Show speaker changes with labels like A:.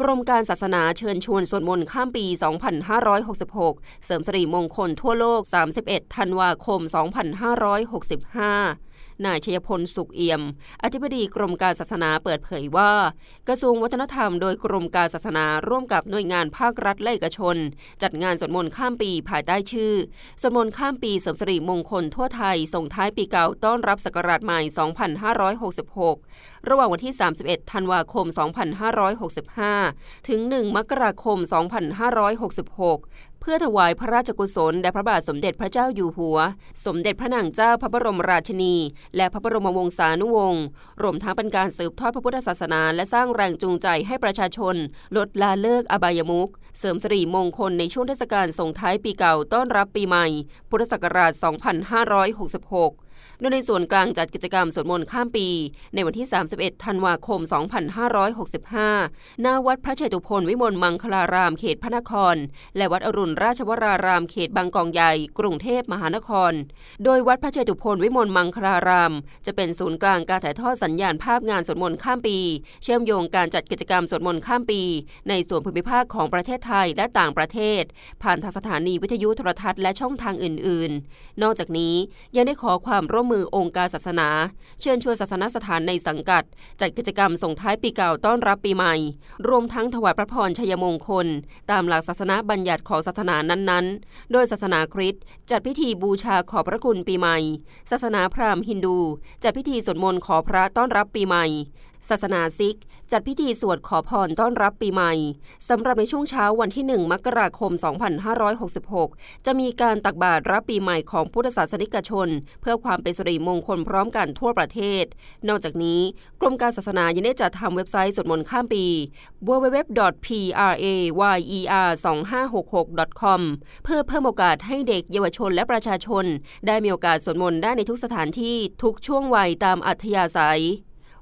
A: กรมการศาสนาเชิญชวนสวดมนต์ข้ามปี 2566 เสริมสิริมงคลทั่วโลก 31 ธันวาคม 2565นายชยพลสุขเอี่ยม อธิบดีกรมการศาสนาเปิดเผยว่า กระทรวงวัฒนธรรมโดยกรมการศาสนาร่วมกับหน่วยงานภาครัฐและเอกชน จัดงานสวดมนต์ข้ามปีภายใต้ชื่อสวดมนต์ข้ามปีเสริมสิริมงคลทั่วไทย ส่งท้ายปีเก่าต้อนรับศักราชใหม่ 2566 ระหว่างวันที่ 31 ธันวาคม 2565ถึง 1 มกราคม 2566 เพื่อถวายพระราชกุศลแด่พระบาทสมเด็จพระเจ้าอยู่หัว สมเด็จพระนางเจ้าพระบรมราชินี และพระบรมวงศานุวงศ์ รวมทั้งเป็นการสืบทอดพระพุทธศาสนา และสร้างแรงจูงใจให้ประชาชน ลดลาเลิกอบายมุข เสริมสิริมงคลในช่วงเทศกาลส่งท้ายปีเก่าต้อนรับปีใหม่ พุทธศักราช 2566โดยในส่วนกลางจัดกิจกรรมสวดมนต์ข้ามปี ในวันที่ 31 ธันวาคม 2565 หน้าวัดพระเชตุพนวิมลมังคลารามเขตพระนคร และวัดอรุณราชวรารามเขตบางกองใหญ่ กรุงเทพมหานคร โดยวัดพระเชตุพนวิมลมังคลาราม จะเป็นศูนย์กลางการถ่ายทอดสัญญาณภาพงานสวดมนต์ข้ามปี เชื่อมโยงการจัดกิจกรรมสวดมนต์ข้ามปี ในส่วนภูมิภาคของประเทศไทยและต่างประเทศ ผ่านทางสถานีวิทยุโทรทัศน์และช่องทางอื่น ๆ นอกจากนี้ยังได้ขอความร่วมมือองค์การศาสนา เชิญชวนศาสนสถานในสังกัด จัดกิจกรรมส่งท้ายปีเก่าต้อนรับปีใหม่ รวมทั้งถวายพระพรชัยมงคล ตามหลักศาสนาบัญญัติของศาสนานั้นๆ โดยศาสนาคริสต์จัดพิธีบูชาขอพระคุณปีใหม่ ศาสนาพราหมณ์ฮินดู จัดพิธีสวดมนต์ขอพระต้อนรับปีใหม่ ศาสนาซิก จัดพิธีสวดขอพรต้อนรับปีใหม่สำหรับในช่วงเช้าวันที่ 1 มกราคม 2566 จะมีการตักบาตรรับปีใหม่ของพุทธศาสนิกชน เพื่อความเป็นสิริมงคลพร้อมกันทั่วประเทศ นอกจากนี้กรมการศาสนายังได้จัดทำเว็บไซต์สวดมนต์ข้ามปี www.prayer2566.com เพื่อเพิ่มโอกาสให้เด็กเยาวชนและประชาชน ได้มีโอกาสสวดมนต์ได้ในทุกสถานที่ทุกช่วงวัยตามอัธยาศัย